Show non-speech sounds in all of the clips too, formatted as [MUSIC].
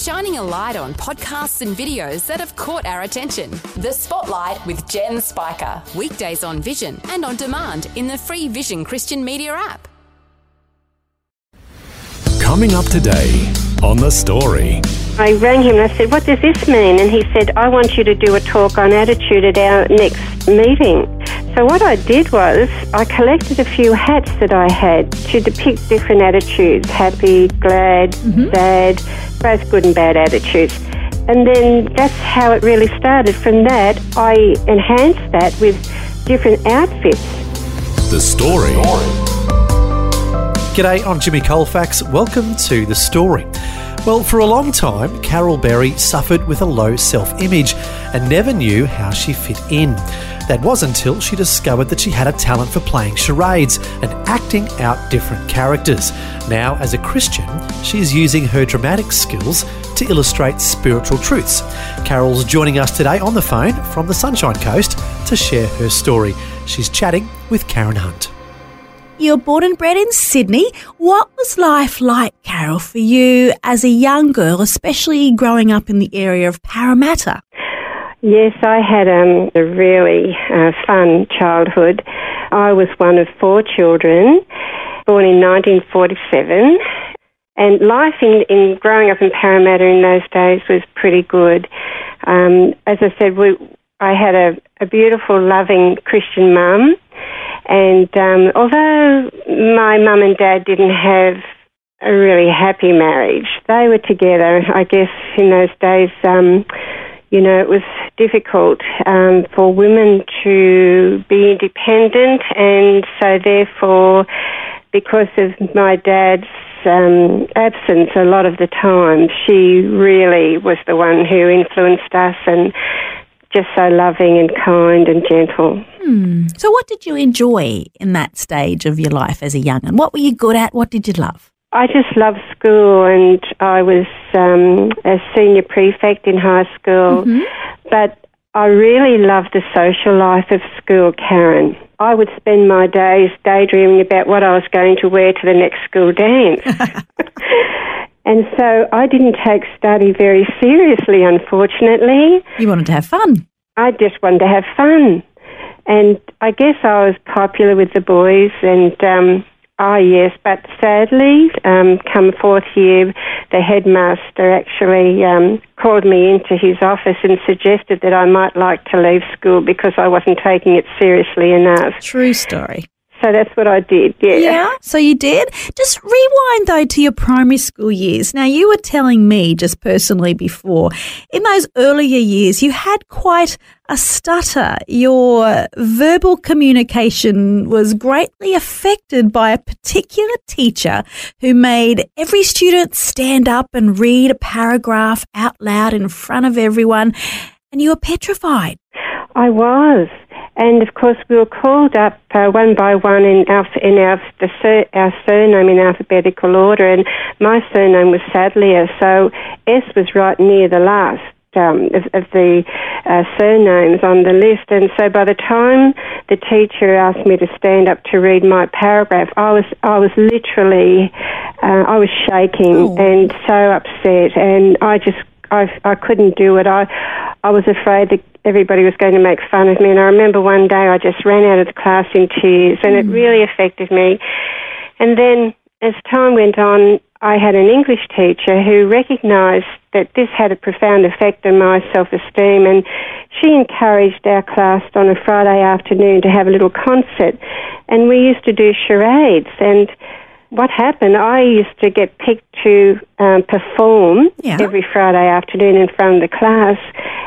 shining a light on podcasts and videos that have caught our attention. The Spotlight with Jen Spiker. Weekdays on Vision and on demand in the free Vision Christian Media app. Coming up today on The Story. I rang him and I said, What does this mean? And he said, I want you to do a talk on attitude at our next meeting. So, what I did was, I collected a few hats that I had to depict different attitudes happy, glad, mm-hmm. sad, both good and bad attitudes. And then that's how it really started. From that, I enhanced that with different outfits. The Story. G'day, I'm Jimmy Colfax. Welcome to The Story. Well, for a long time, Carol Berry suffered with a low self image and never knew how she fit in. That was until she discovered that she had a talent for playing charades and acting out different characters. Now, as a Christian, she's using her dramatic skills to illustrate spiritual truths. Carol's joining us today on the phone from the Sunshine Coast to share her story. She's chatting with Karen Hunt. You're born and bred in Sydney. What was life like, Carol, for you as a young girl, especially growing up in the area of Parramatta? Yes, I had um, a really uh, fun childhood. I was one of four children, born in 1947. And life in, in growing up in Parramatta in those days was pretty good. Um, as I said, we, I had a, a beautiful, loving Christian mum. And um, although my mum and dad didn't have a really happy marriage, they were together. I guess in those days, um, you know, it was difficult um, for women to be independent, and so therefore, because of my dad's um, absence a lot of the time, she really was the one who influenced us and just so loving and kind and gentle. Hmm. So, what did you enjoy in that stage of your life as a young one? What were you good at? What did you love? I just loved school, and I was um, a senior prefect in high school. But I really loved the social life of school, Karen. I would spend my days daydreaming about what I was going to wear to the next school dance. [LAUGHS] and so I didn't take study very seriously, unfortunately. You wanted to have fun. I just wanted to have fun. And I guess I was popular with the boys and um ah yes, but sadly, um, come fourth year the headmaster actually um, called me into his office and suggested that I might like to leave school because I wasn't taking it seriously enough. True story. So that's what I did, yeah. Yeah, so you did. Just rewind though to your primary school years. Now, you were telling me just personally before, in those earlier years, you had quite a stutter. Your verbal communication was greatly affected by a particular teacher who made every student stand up and read a paragraph out loud in front of everyone, and you were petrified. I was. And of course, we were called up uh, one by one in our in our the sur, our surname in alphabetical order, and my surname was Sadlier, so S was right near the last. Um, of, of the uh, surnames on the list, and so by the time the teacher asked me to stand up to read my paragraph, I was I was literally uh, I was shaking Oh. and so upset, and I just I, I couldn't do it. I I was afraid that everybody was going to make fun of me. And I remember one day I just ran out of the class in tears, and it really affected me. And then as time went on, I had an English teacher who recognised that this had a profound effect on my self-esteem, and she encouraged our class on a Friday afternoon to have a little concert, and we used to do charades and what happened, I used to get picked to um, perform Yeah. every Friday afternoon in front of the class,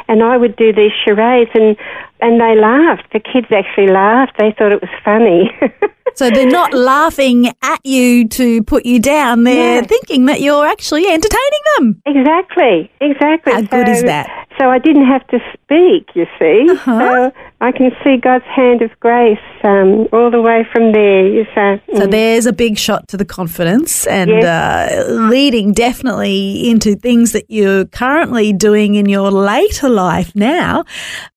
and I would do these charades, and and they laughed. The kids actually laughed. They thought it was funny. [LAUGHS] So they're not laughing at you to put you down. They're thinking that you're actually entertaining them. exactly, exactly. How good is So- that? So I didn't have to speak. You see, Uh-huh. so I can see God's hand of grace um, all the way from there. Say, So there's a big shot to the confidence and Yes. uh, leading definitely into things that you're currently doing in your later life now.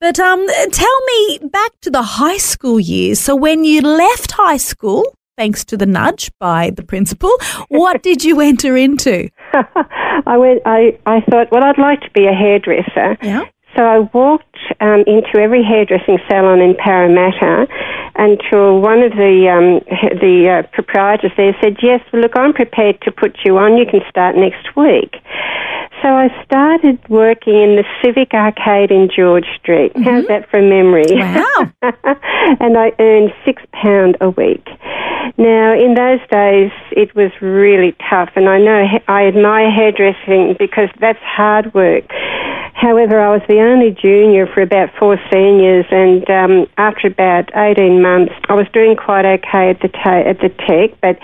But um, tell me back to the high school years. So when you left high school, thanks to the nudge by the principal, what [LAUGHS] did you enter into? [LAUGHS] I went. I I thought, well, I'd like to be a hairdresser. Yeah. So I walked um, into every hairdressing salon in Parramatta until one of the um, the uh, proprietors there said, "Yes, well, look, I'm prepared to put you on. You can start next week." So I started working in the Civic Arcade in George Street. How's that from memory? Wow. [LAUGHS] and I earned six pound a week. Now, in those days, it was really tough, and I know I admire hairdressing because that's hard work. However, I was the only junior for about four seniors, and um, after about eighteen months, I was doing quite okay at the ta- at the tech, but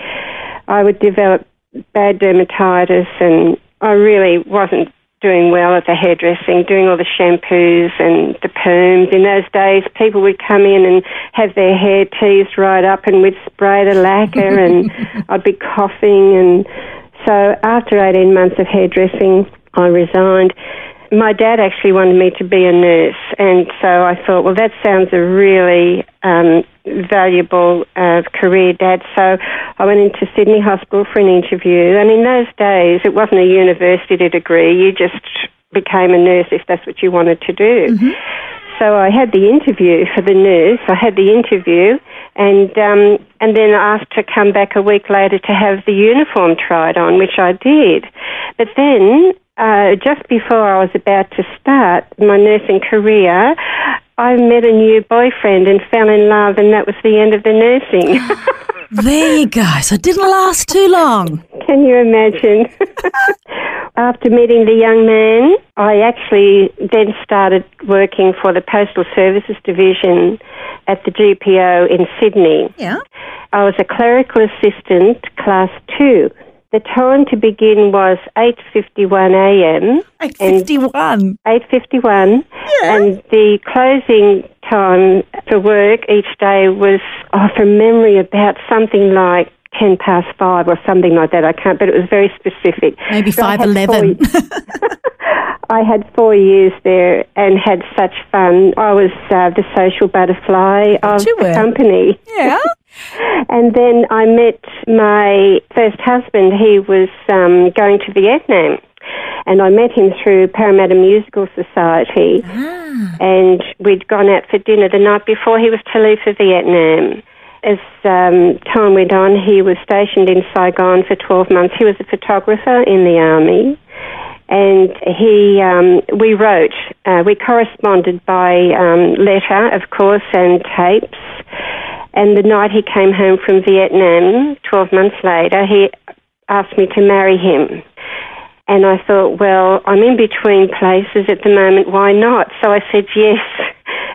I would develop bad dermatitis, and I really wasn't doing well at the hairdressing, doing all the shampoos and the perms. In those days, people would come in and have their hair teased right up, and we'd spray the lacquer, [LAUGHS] and I'd be coughing. And so, after 18 months of hairdressing, I resigned. My dad actually wanted me to be a nurse, and so I thought, well, that sounds a really um, valuable uh, career, Dad. So I went into Sydney Hospital for an interview, and in those days, it wasn't a university degree. You just became a nurse if that's what you wanted to do. So I had the interview for the nurse. I had the interview, and um, and then asked to come back a week later to have the uniform tried on, which I did. But then, uh, just before I was about to start my nursing career, I met a new boyfriend and fell in love, and that was the end of the nursing. [LAUGHS] There you go. So it didn't last too long. Can you imagine? [LAUGHS] After meeting the young man, I actually then started working for the Postal Services Division at the GPO in Sydney. Yeah. I was a clerical assistant, class two. The time to begin was 8.51 a.m. Like 51. 8.51 and the closing time for work each day was, oh, from memory, about something like 10 past 5 or something like that. I can't, but it was very specific. Maybe So had 5'11. [LAUGHS] I had four years there and had such fun. I was uh, the social butterfly of you the company. yeah. [LAUGHS] And then I met my first husband. He was um, going to Vietnam. And I met him through Parramatta Musical Society. And we'd gone out for dinner the night before he was to leave for Vietnam. As um, time went on, he was stationed in Saigon for 12 months. He was a photographer in the army. And he, um, we wrote, uh, we corresponded by um, letter, of course, and tapes. And the night he came home from Vietnam, 12 months later, he asked me to marry him. And I thought, well, I'm in between places at the moment, why not? So I said yes. [LAUGHS]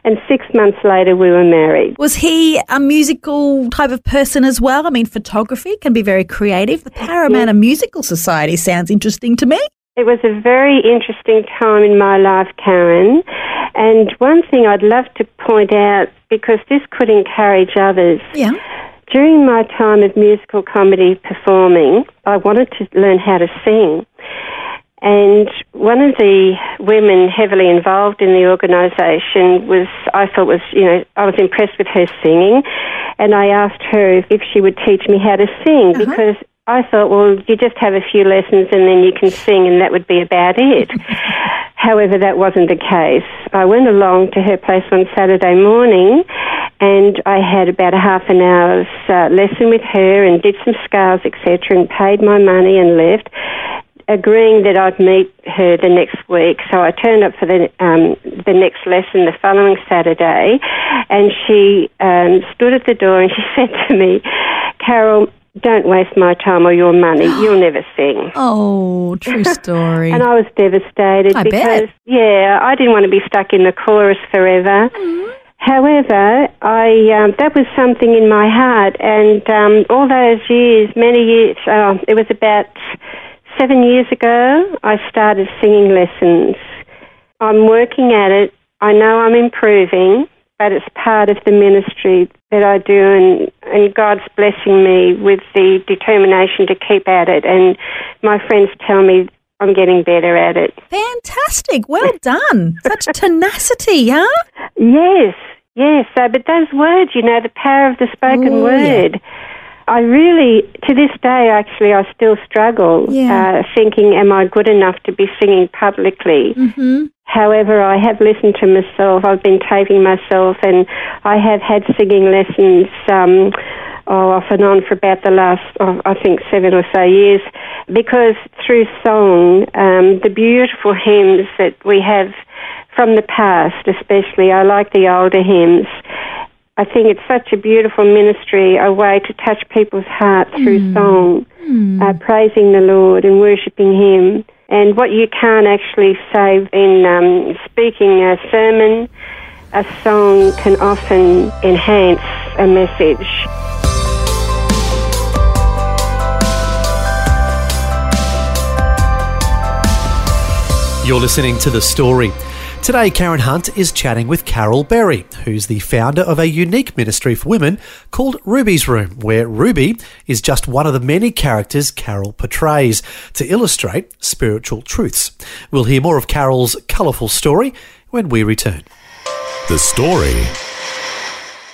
And six months later, we were married. Was he a musical type of person as well? I mean, photography can be very creative. The Parramatta Musical Society sounds interesting to me. It was a very interesting time in my life, Karen. And one thing I'd love to point out, because this could encourage others, Yeah. during my time of musical comedy performing, I wanted to learn how to sing. And one of the women heavily involved in the organisation was, I thought was, you know, I was impressed with her singing. And I asked her if she would teach me how to sing because I thought, well, you just have a few lessons and then you can sing and that would be about it. [LAUGHS] However, that wasn't the case. I went along to her place on Saturday morning and I had about a half an hour's uh, lesson with her and did some scales, etc., and paid my money and left, agreeing that I'd meet her the next week. So I turned up for the um, the next lesson the following Saturday, and she um, stood at the door and [LAUGHS] she said to me, "Carol." Don't waste my time or your money. [GASPS] You'll never sing. Oh, true [LAUGHS] story. And I was devastated I because, bet. yeah, I didn't want to be stuck in the chorus forever. However, I um, that was something in my heart, and um, all those years, many years, uh, it was about seven years ago, I started singing lessons. I'm working at it. I know I'm improving, but it's part of the ministry that I do, and, and God's blessing me with the determination to keep at it. And my friends tell me I'm getting better at it. Fantastic. Well done. Such [LAUGHS] tenacity, huh? Yes, yes. So, but those words, you know, the power of the spoken word. yeah. I really, to this day, actually, I still struggle Yeah. uh, thinking, am I good enough to be singing publicly? Mm-hmm. However, I have listened to myself. I've been taping myself, and I have had singing lessons. Um, oh, off and on for about the last, oh, I think, seven or so years, because through song, um, the beautiful hymns that we have from the past, especially, I like the older hymns. I think it's such a beautiful ministry, a way to touch people's hearts through song, uh, praising the Lord and worshipping Him. And what you can't actually say in um, speaking a sermon, a song can often enhance a message. You're listening to The Story. Today, Karen Hunt is chatting with Carol Berry, who's the founder of a unique ministry for women called Ruby's Room, where Ruby is just one of the many characters Carol portrays to illustrate spiritual truths. We'll hear more of Carol's colourful story when we return. The Story.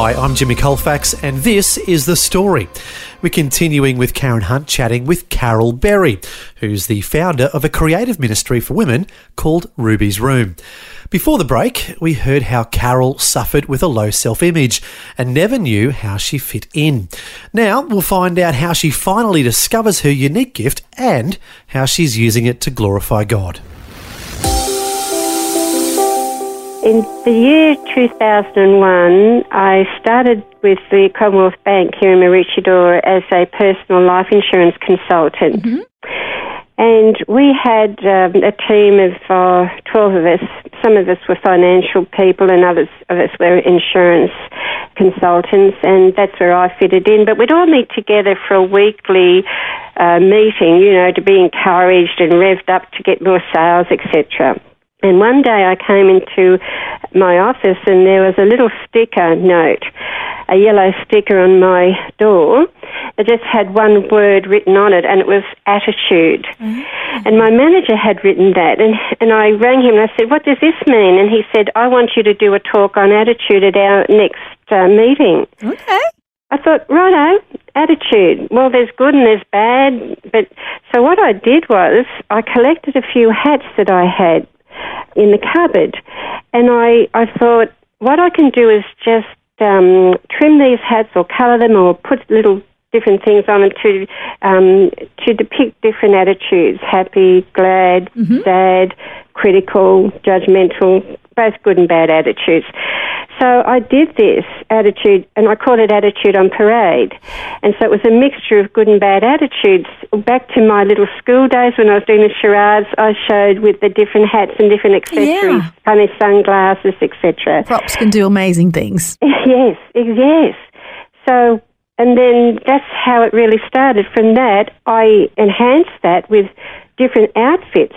Hi, I'm Jimmy Colfax, and this is The Story. We're continuing with Karen Hunt chatting with Carol Berry, who's the founder of a creative ministry for women called Ruby's Room. Before the break, we heard how Carol suffered with a low self image and never knew how she fit in. Now, we'll find out how she finally discovers her unique gift and how she's using it to glorify God. In the year 2001, I started with the Commonwealth Bank here in Maroochydore as a personal life insurance consultant. And we had um, a team of uh, 12 of us. Some of us were financial people, and others of us were insurance consultants, and that's where I fitted in. But we'd all meet together for a weekly uh, meeting, you know, to be encouraged and revved up to get more sales, etc. And one day I came into my office and there was a little sticker note, a yellow sticker on my door It just had one word written on it and it was attitude. And my manager had written that and, and I rang him and I said, what does this mean? And he said, I want you to do a talk on attitude at our next uh, meeting. Okay. I thought, righto, attitude. Well, there's good and there's bad. But so what I did was I collected a few hats that I had in the cupboard, and I I thought what I can do is just um, trim these hats or colour them or put little different things on them to um, to depict different attitudes: happy, glad, sad, critical, judgmental, both good and bad attitudes. So I did this attitude, and I called it Attitude on Parade. And so it was a mixture of good and bad attitudes. Back to my little school days when I was doing the charades, I showed with the different hats and different accessories, Yeah. of sunglasses, etc. Props can do amazing things. [LAUGHS] Yes, yes. So, and then that's how it really started. From that, I enhanced that with different outfits.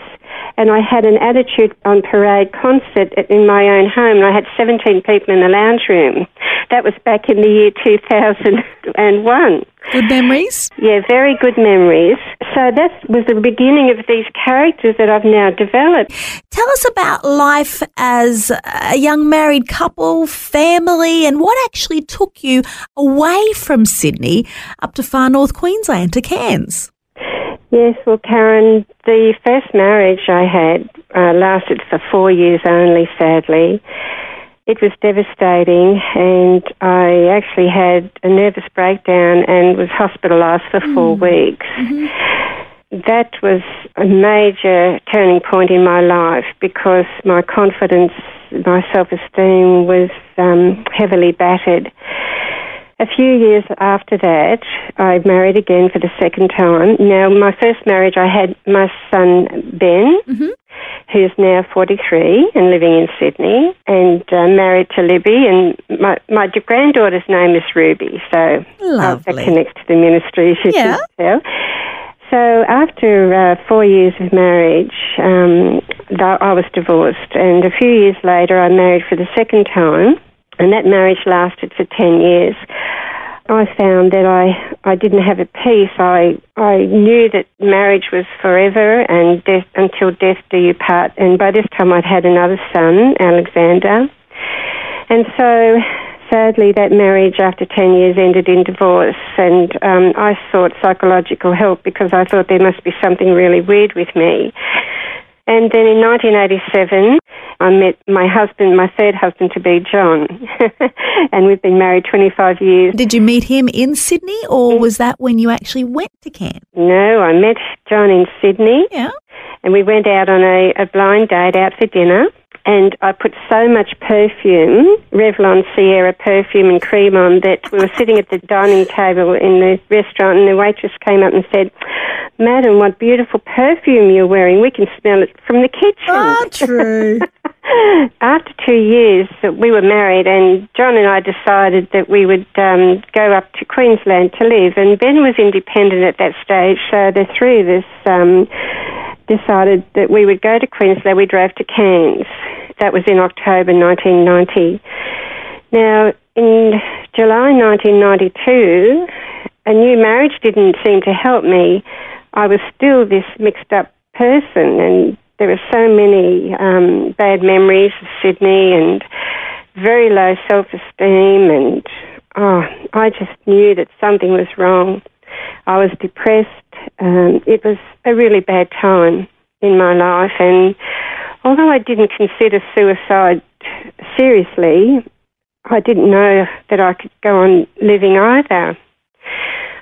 And I had an Attitude on Parade concert in my own home, and I had 17 people in the lounge room. That was back in the year 2001. Good memories? Yeah, very good memories. So that was the beginning of these characters that I've now developed. Tell us about life as a young married couple, family, and what actually took you away from Sydney up to far north Queensland to Cairns. Yes, well, Karen, the first marriage I had uh, lasted for four years only, sadly. It was devastating, and I actually had a nervous breakdown and was hospitalised for four weeks. That was a major turning point in my life because my confidence, my self esteem was um, heavily battered. A few years after that, I married again for the second time. Now, my first marriage, I had my son Ben, who's now 43 and living in Sydney, and uh, married to Libby. And my, my granddaughter's name is Ruby, so uh, that connects to the ministry, as you Yeah. can tell. So after uh, four years of marriage, um, I was divorced. And a few years later, I married for the second time, and that marriage lasted for 10 years. I found that I, I didn't have a peace. I, I knew that marriage was forever and death, until death do you part. And by this time, I'd had another son, Alexander. And so sadly, that marriage after 10 years ended in divorce, and um, I sought psychological help because I thought there must be something really weird with me. And then in 1987, I met my husband, my third husband to be, John. [LAUGHS] and we've been married 25 years. Did you meet him in Sydney or mm. was that when you actually went to Cairns? No, I met John in Sydney. Yeah. And we went out on a, a blind date out for dinner and I put so much perfume, Revlon Ciara perfume and cream on that we were sitting at the dining table in the restaurant and the waitress came up and said, Madam, what beautiful perfume you're wearing. We can smell it from the kitchen. Ah, true. [LAUGHS] After two years, that we were married, and John and I decided that we would um, go up to Queensland to live. And Ben was independent at that stage, so the three of us um, decided that we would go to Queensland. We drove to Cairns. That was in October 1990. Now, in July 1992, a new marriage didn't seem to help me. I was still this mixed up person, and there were so many um, bad memories of Sydney and very low self esteem, and oh, I just knew that something was wrong. I was depressed. Um, it was a really bad time in my life, and although I didn't consider suicide seriously, I didn't know that I could go on living either.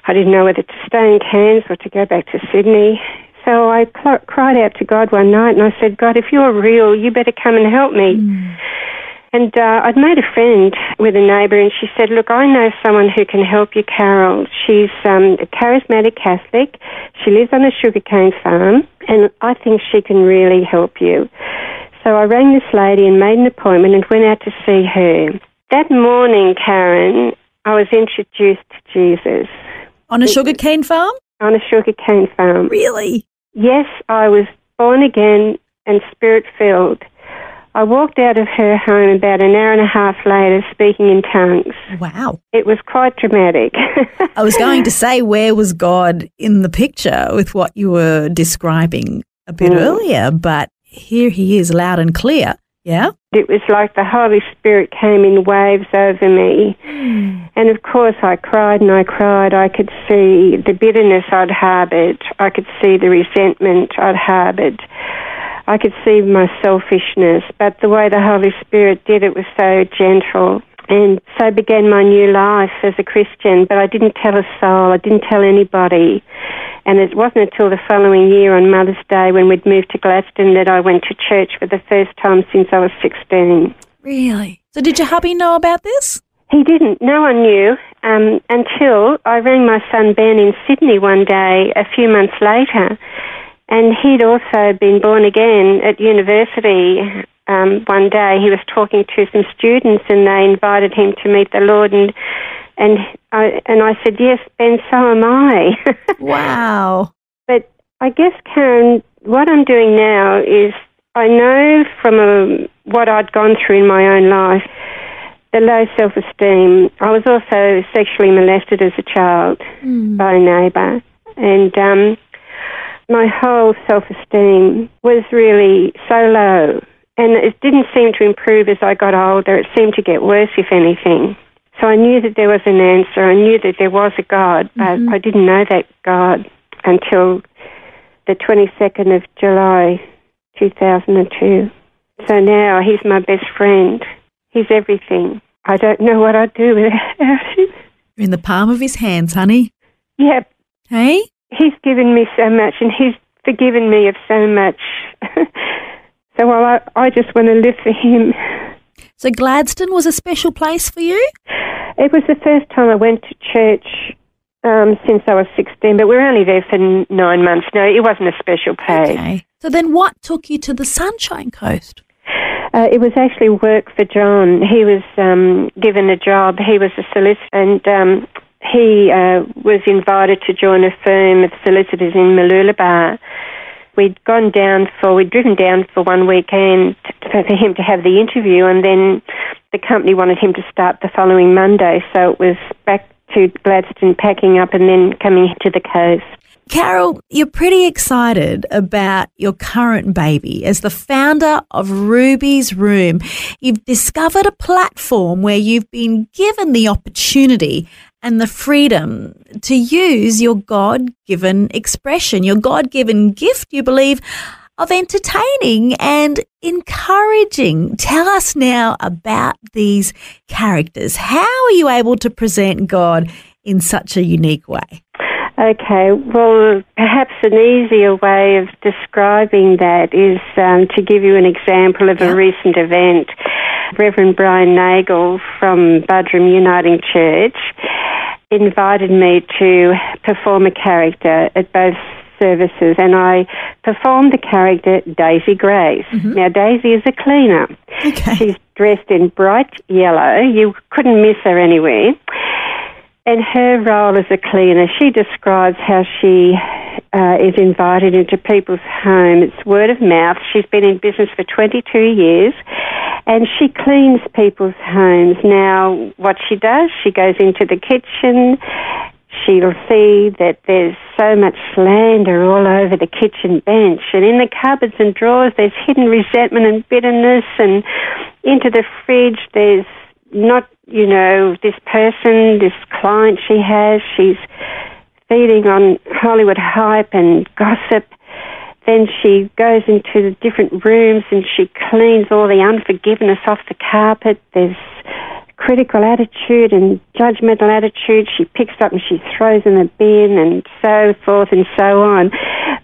I didn't know whether to stay in Cairns or to go back to Sydney. So I cl- cried out to God one night and I said, God, if you're real, you better come and help me. Mm. And uh, I'd made a friend with a neighbour, and she said, "Look, I know someone who can help you, Carol. She's um, a charismatic Catholic. She lives on a sugarcane farm, and I think she can really help you." So I rang this lady and made an appointment and went out to see her. That morning, Karen, I was introduced to Jesus on a sugarcane farm. On a sugarcane farm. Really? Yes, I was born again and spirit filled. I walked out of her home about an hour and a half later speaking in tongues. Wow. It was quite dramatic. [LAUGHS] I was going to say, where was God in the picture with what you were describing a bit mm. earlier? But here he is loud and clear. Yeah? It was like the Holy Spirit came in waves over me. And of course, I cried and I cried. I could see the bitterness I'd harbored, I could see the resentment I'd harbored. I could see my selfishness, but the way the Holy Spirit did it was so gentle. And so began my new life as a Christian, but I didn't tell a soul, I didn't tell anybody. And it wasn't until the following year on Mother's Day when we'd moved to Gladstone that I went to church for the first time since I was 16. Really? So did your hubby know about this? He didn't. No one knew um, until I rang my son Ben in Sydney one day a few months later and he'd also been born again at university um, one day. He was talking to some students, and they invited him to meet the Lord. And and I and I said, "Yes, Ben, so am I." [LAUGHS] wow! But I guess, Karen, what I'm doing now is I know from a, what I'd gone through in my own life the low self esteem. I was also sexually molested as a child mm. by a neighbour, and um, my whole self esteem was really so low. And it didn't seem to improve as I got older. It seemed to get worse, if anything. So I knew that there was an answer. I knew that there was a God, but mm-hmm. I didn't know that God until the 22nd of July 2002. So now he's my best friend. He's everything. I don't know what I'd do without him. You're in the palm of his hands, honey. Yep. Hey? he's given me so much and he's forgiven me of so much. [LAUGHS] so well, I, I just want to live for him. So Gladstone was a special place for you? It was the first time I went to church um, since I was 16, but we were only there for nine months. No, it wasn't a special place. Okay. So then what took you to the Sunshine Coast? Uh, it was actually work for John. He was um, given a job. He was a solicitor, and um, he uh, was invited to join a firm of solicitors in Mooloolaba, we'd gone down for, we'd driven down for one weekend for him to have the interview, and then the company wanted him to start the following Monday, so it was back to Gladstone packing up and then coming to the coast. Carol, you're pretty excited about your current baby. As the founder of Ruby's Room, you've discovered a platform where you've been given the opportunity and the freedom to use your God given expression, your God given gift, you believe, of entertaining and encouraging. Tell us now about these characters. How are you able to present God in such a unique way? Okay, well, perhaps an easier way of describing that is um, to give you an example of yeah. a recent event. Reverend Brian Nagel from Buderim Uniting Church invited me to perform a character at both services and I performed the character Daisy Grace. Mm-hmm. Now, Daisy is a cleaner. Okay. She's dressed in bright yellow. You couldn't miss her anywhere. And her role as a cleaner, she describes how she uh, is invited into people's homes. It's word of mouth. She's been in business for 22 years and she cleans people's homes. Now, what she does, she goes into the kitchen. She'll see that there's so much slander all over the kitchen bench, and in the cupboards and drawers, there's hidden resentment and bitterness, and into the fridge, there's not, you know, this person, this client she has, she's feeding on Hollywood hype and gossip. Then she goes into the different rooms and she cleans all the unforgiveness off the carpet. There's critical attitude and judgmental attitude she picks up and she throws in the bin and so forth and so on.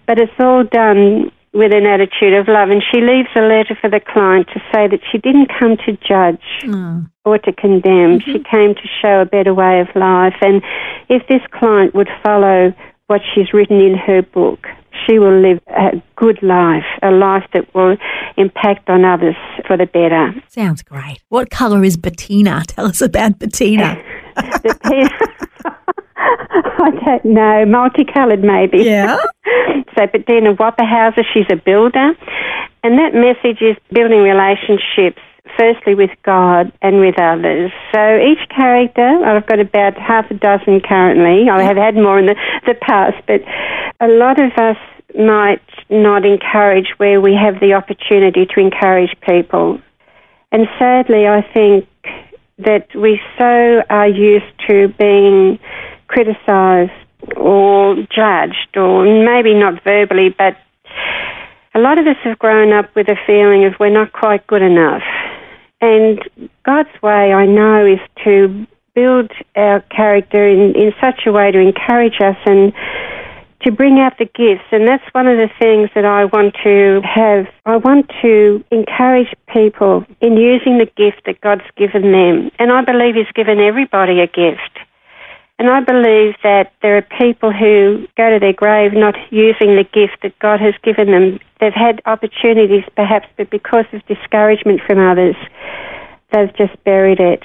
But it's all done with an attitude of love. And she leaves a letter for the client to say that she didn't come to judge mm. or to condemn. Mm-hmm. She came to show a better way of life. And if this client would follow what she's written in her book, she will live a good life, a life that will impact on others for the better. Sounds great. What colour is Bettina? [LAUGHS] Tell us about Bettina. [LAUGHS] Bettina. [LAUGHS] I don't know, multicoloured maybe. Yeah. so Bettina Wapperhauser, she's a builder. And that message is building relationships firstly with God and with others. So each character, I've got about half a dozen currently. I have had more in the, the past, but a lot of us might not encourage where we have the opportunity to encourage people. And sadly, I think that we so are used to being criticised or judged, or maybe not verbally, but a lot of us have grown up with a feeling of we're not quite good enough. And God's way, I know, is to build our character in, in such a way to encourage us and to bring out the gifts. And that's one of the things that I want to have. I want to encourage people in using the gift that God's given them. And I believe He's given everybody a gift. And I believe that there are people who go to their grave not using the gift that God has given them. They've had opportunities perhaps, but because of discouragement from others, they've just buried it.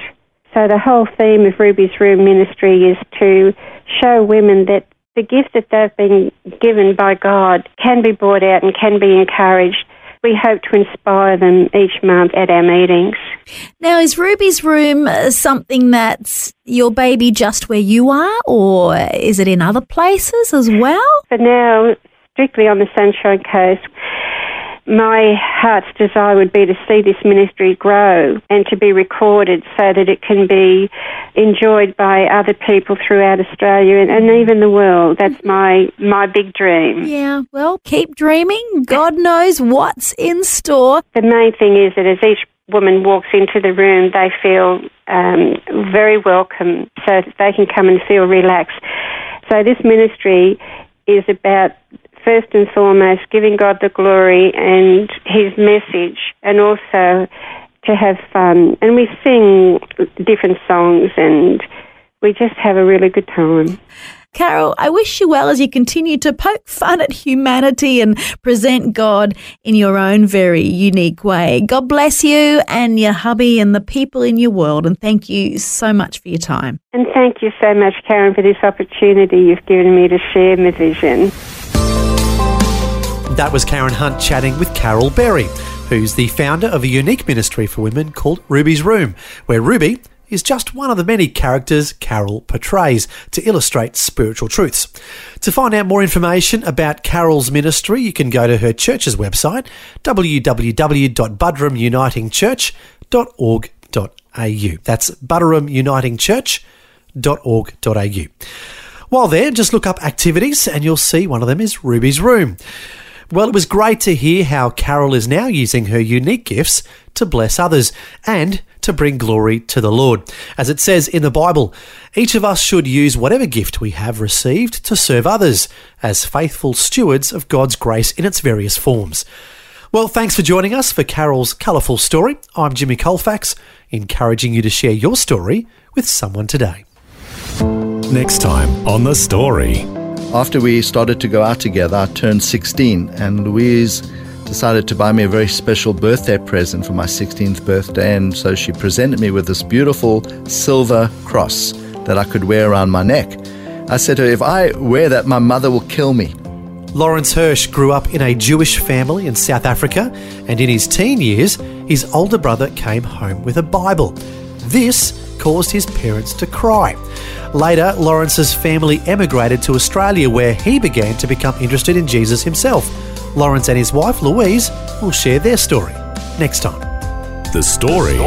So the whole theme of Ruby's Room ministry is to show women that the gift that they've been given by God can be brought out and can be encouraged we hope to inspire them each month at our meetings. Now, is Ruby's Room uh, something that's your baby just where you are, or is it in other places as well? For now, strictly on the Sunshine Coast my heart's desire would be to see this ministry grow and to be recorded so that it can be enjoyed by other people throughout Australia and, and even the world. That's my my big dream. Yeah, well, keep dreaming. God knows what's in store. The main thing is that as each woman walks into the room, they feel um, very welcome so that they can come and feel relaxed. So this ministry is about first and foremost giving God the glory and His message, and also to have fun. And we sing different songs and we just have a really good time. Carol, I wish you well as you continue to poke fun at humanity and present God in your own very unique way. God bless you and your hubby and the people in your world. And thank you so much for your time. And thank you so much, Karen, for this opportunity you've given me to share my vision. That was Karen Hunt chatting with Carol Berry, who's the founder of a unique ministry for women called Ruby's Room, where Ruby is just one of the many characters Carol portrays to illustrate spiritual truths. To find out more information about Carol's ministry, you can go to her church's website, www.buderimunitingchurch.org.au. That's buderimunitingchurch.org.au. While there, just look up activities and you'll see one of them is Ruby's Room. Well, it was great to hear how Carol is now using her unique gifts to bless others and to bring glory to the Lord. As it says in the Bible, each of us should use whatever gift we have received to serve others as faithful stewards of God's grace in its various forms. Well, thanks for joining us for Carol's colourful story. I'm Jimmy Colfax, encouraging you to share your story with someone today. Next time on The Story. After we started to go out together, I turned 16, and Louise decided to buy me a very special birthday present for my 16th birthday. And so she presented me with this beautiful silver cross that I could wear around my neck. I said to her, If I wear that, my mother will kill me. Lawrence Hirsch grew up in a Jewish family in South Africa, and in his teen years, his older brother came home with a Bible. This caused his parents to cry. Later, Lawrence's family emigrated to Australia where he began to become interested in Jesus himself. Lawrence and his wife Louise will share their story next time. The Story.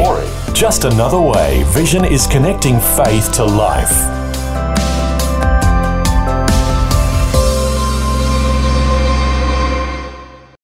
Just another way Vision is connecting faith to life.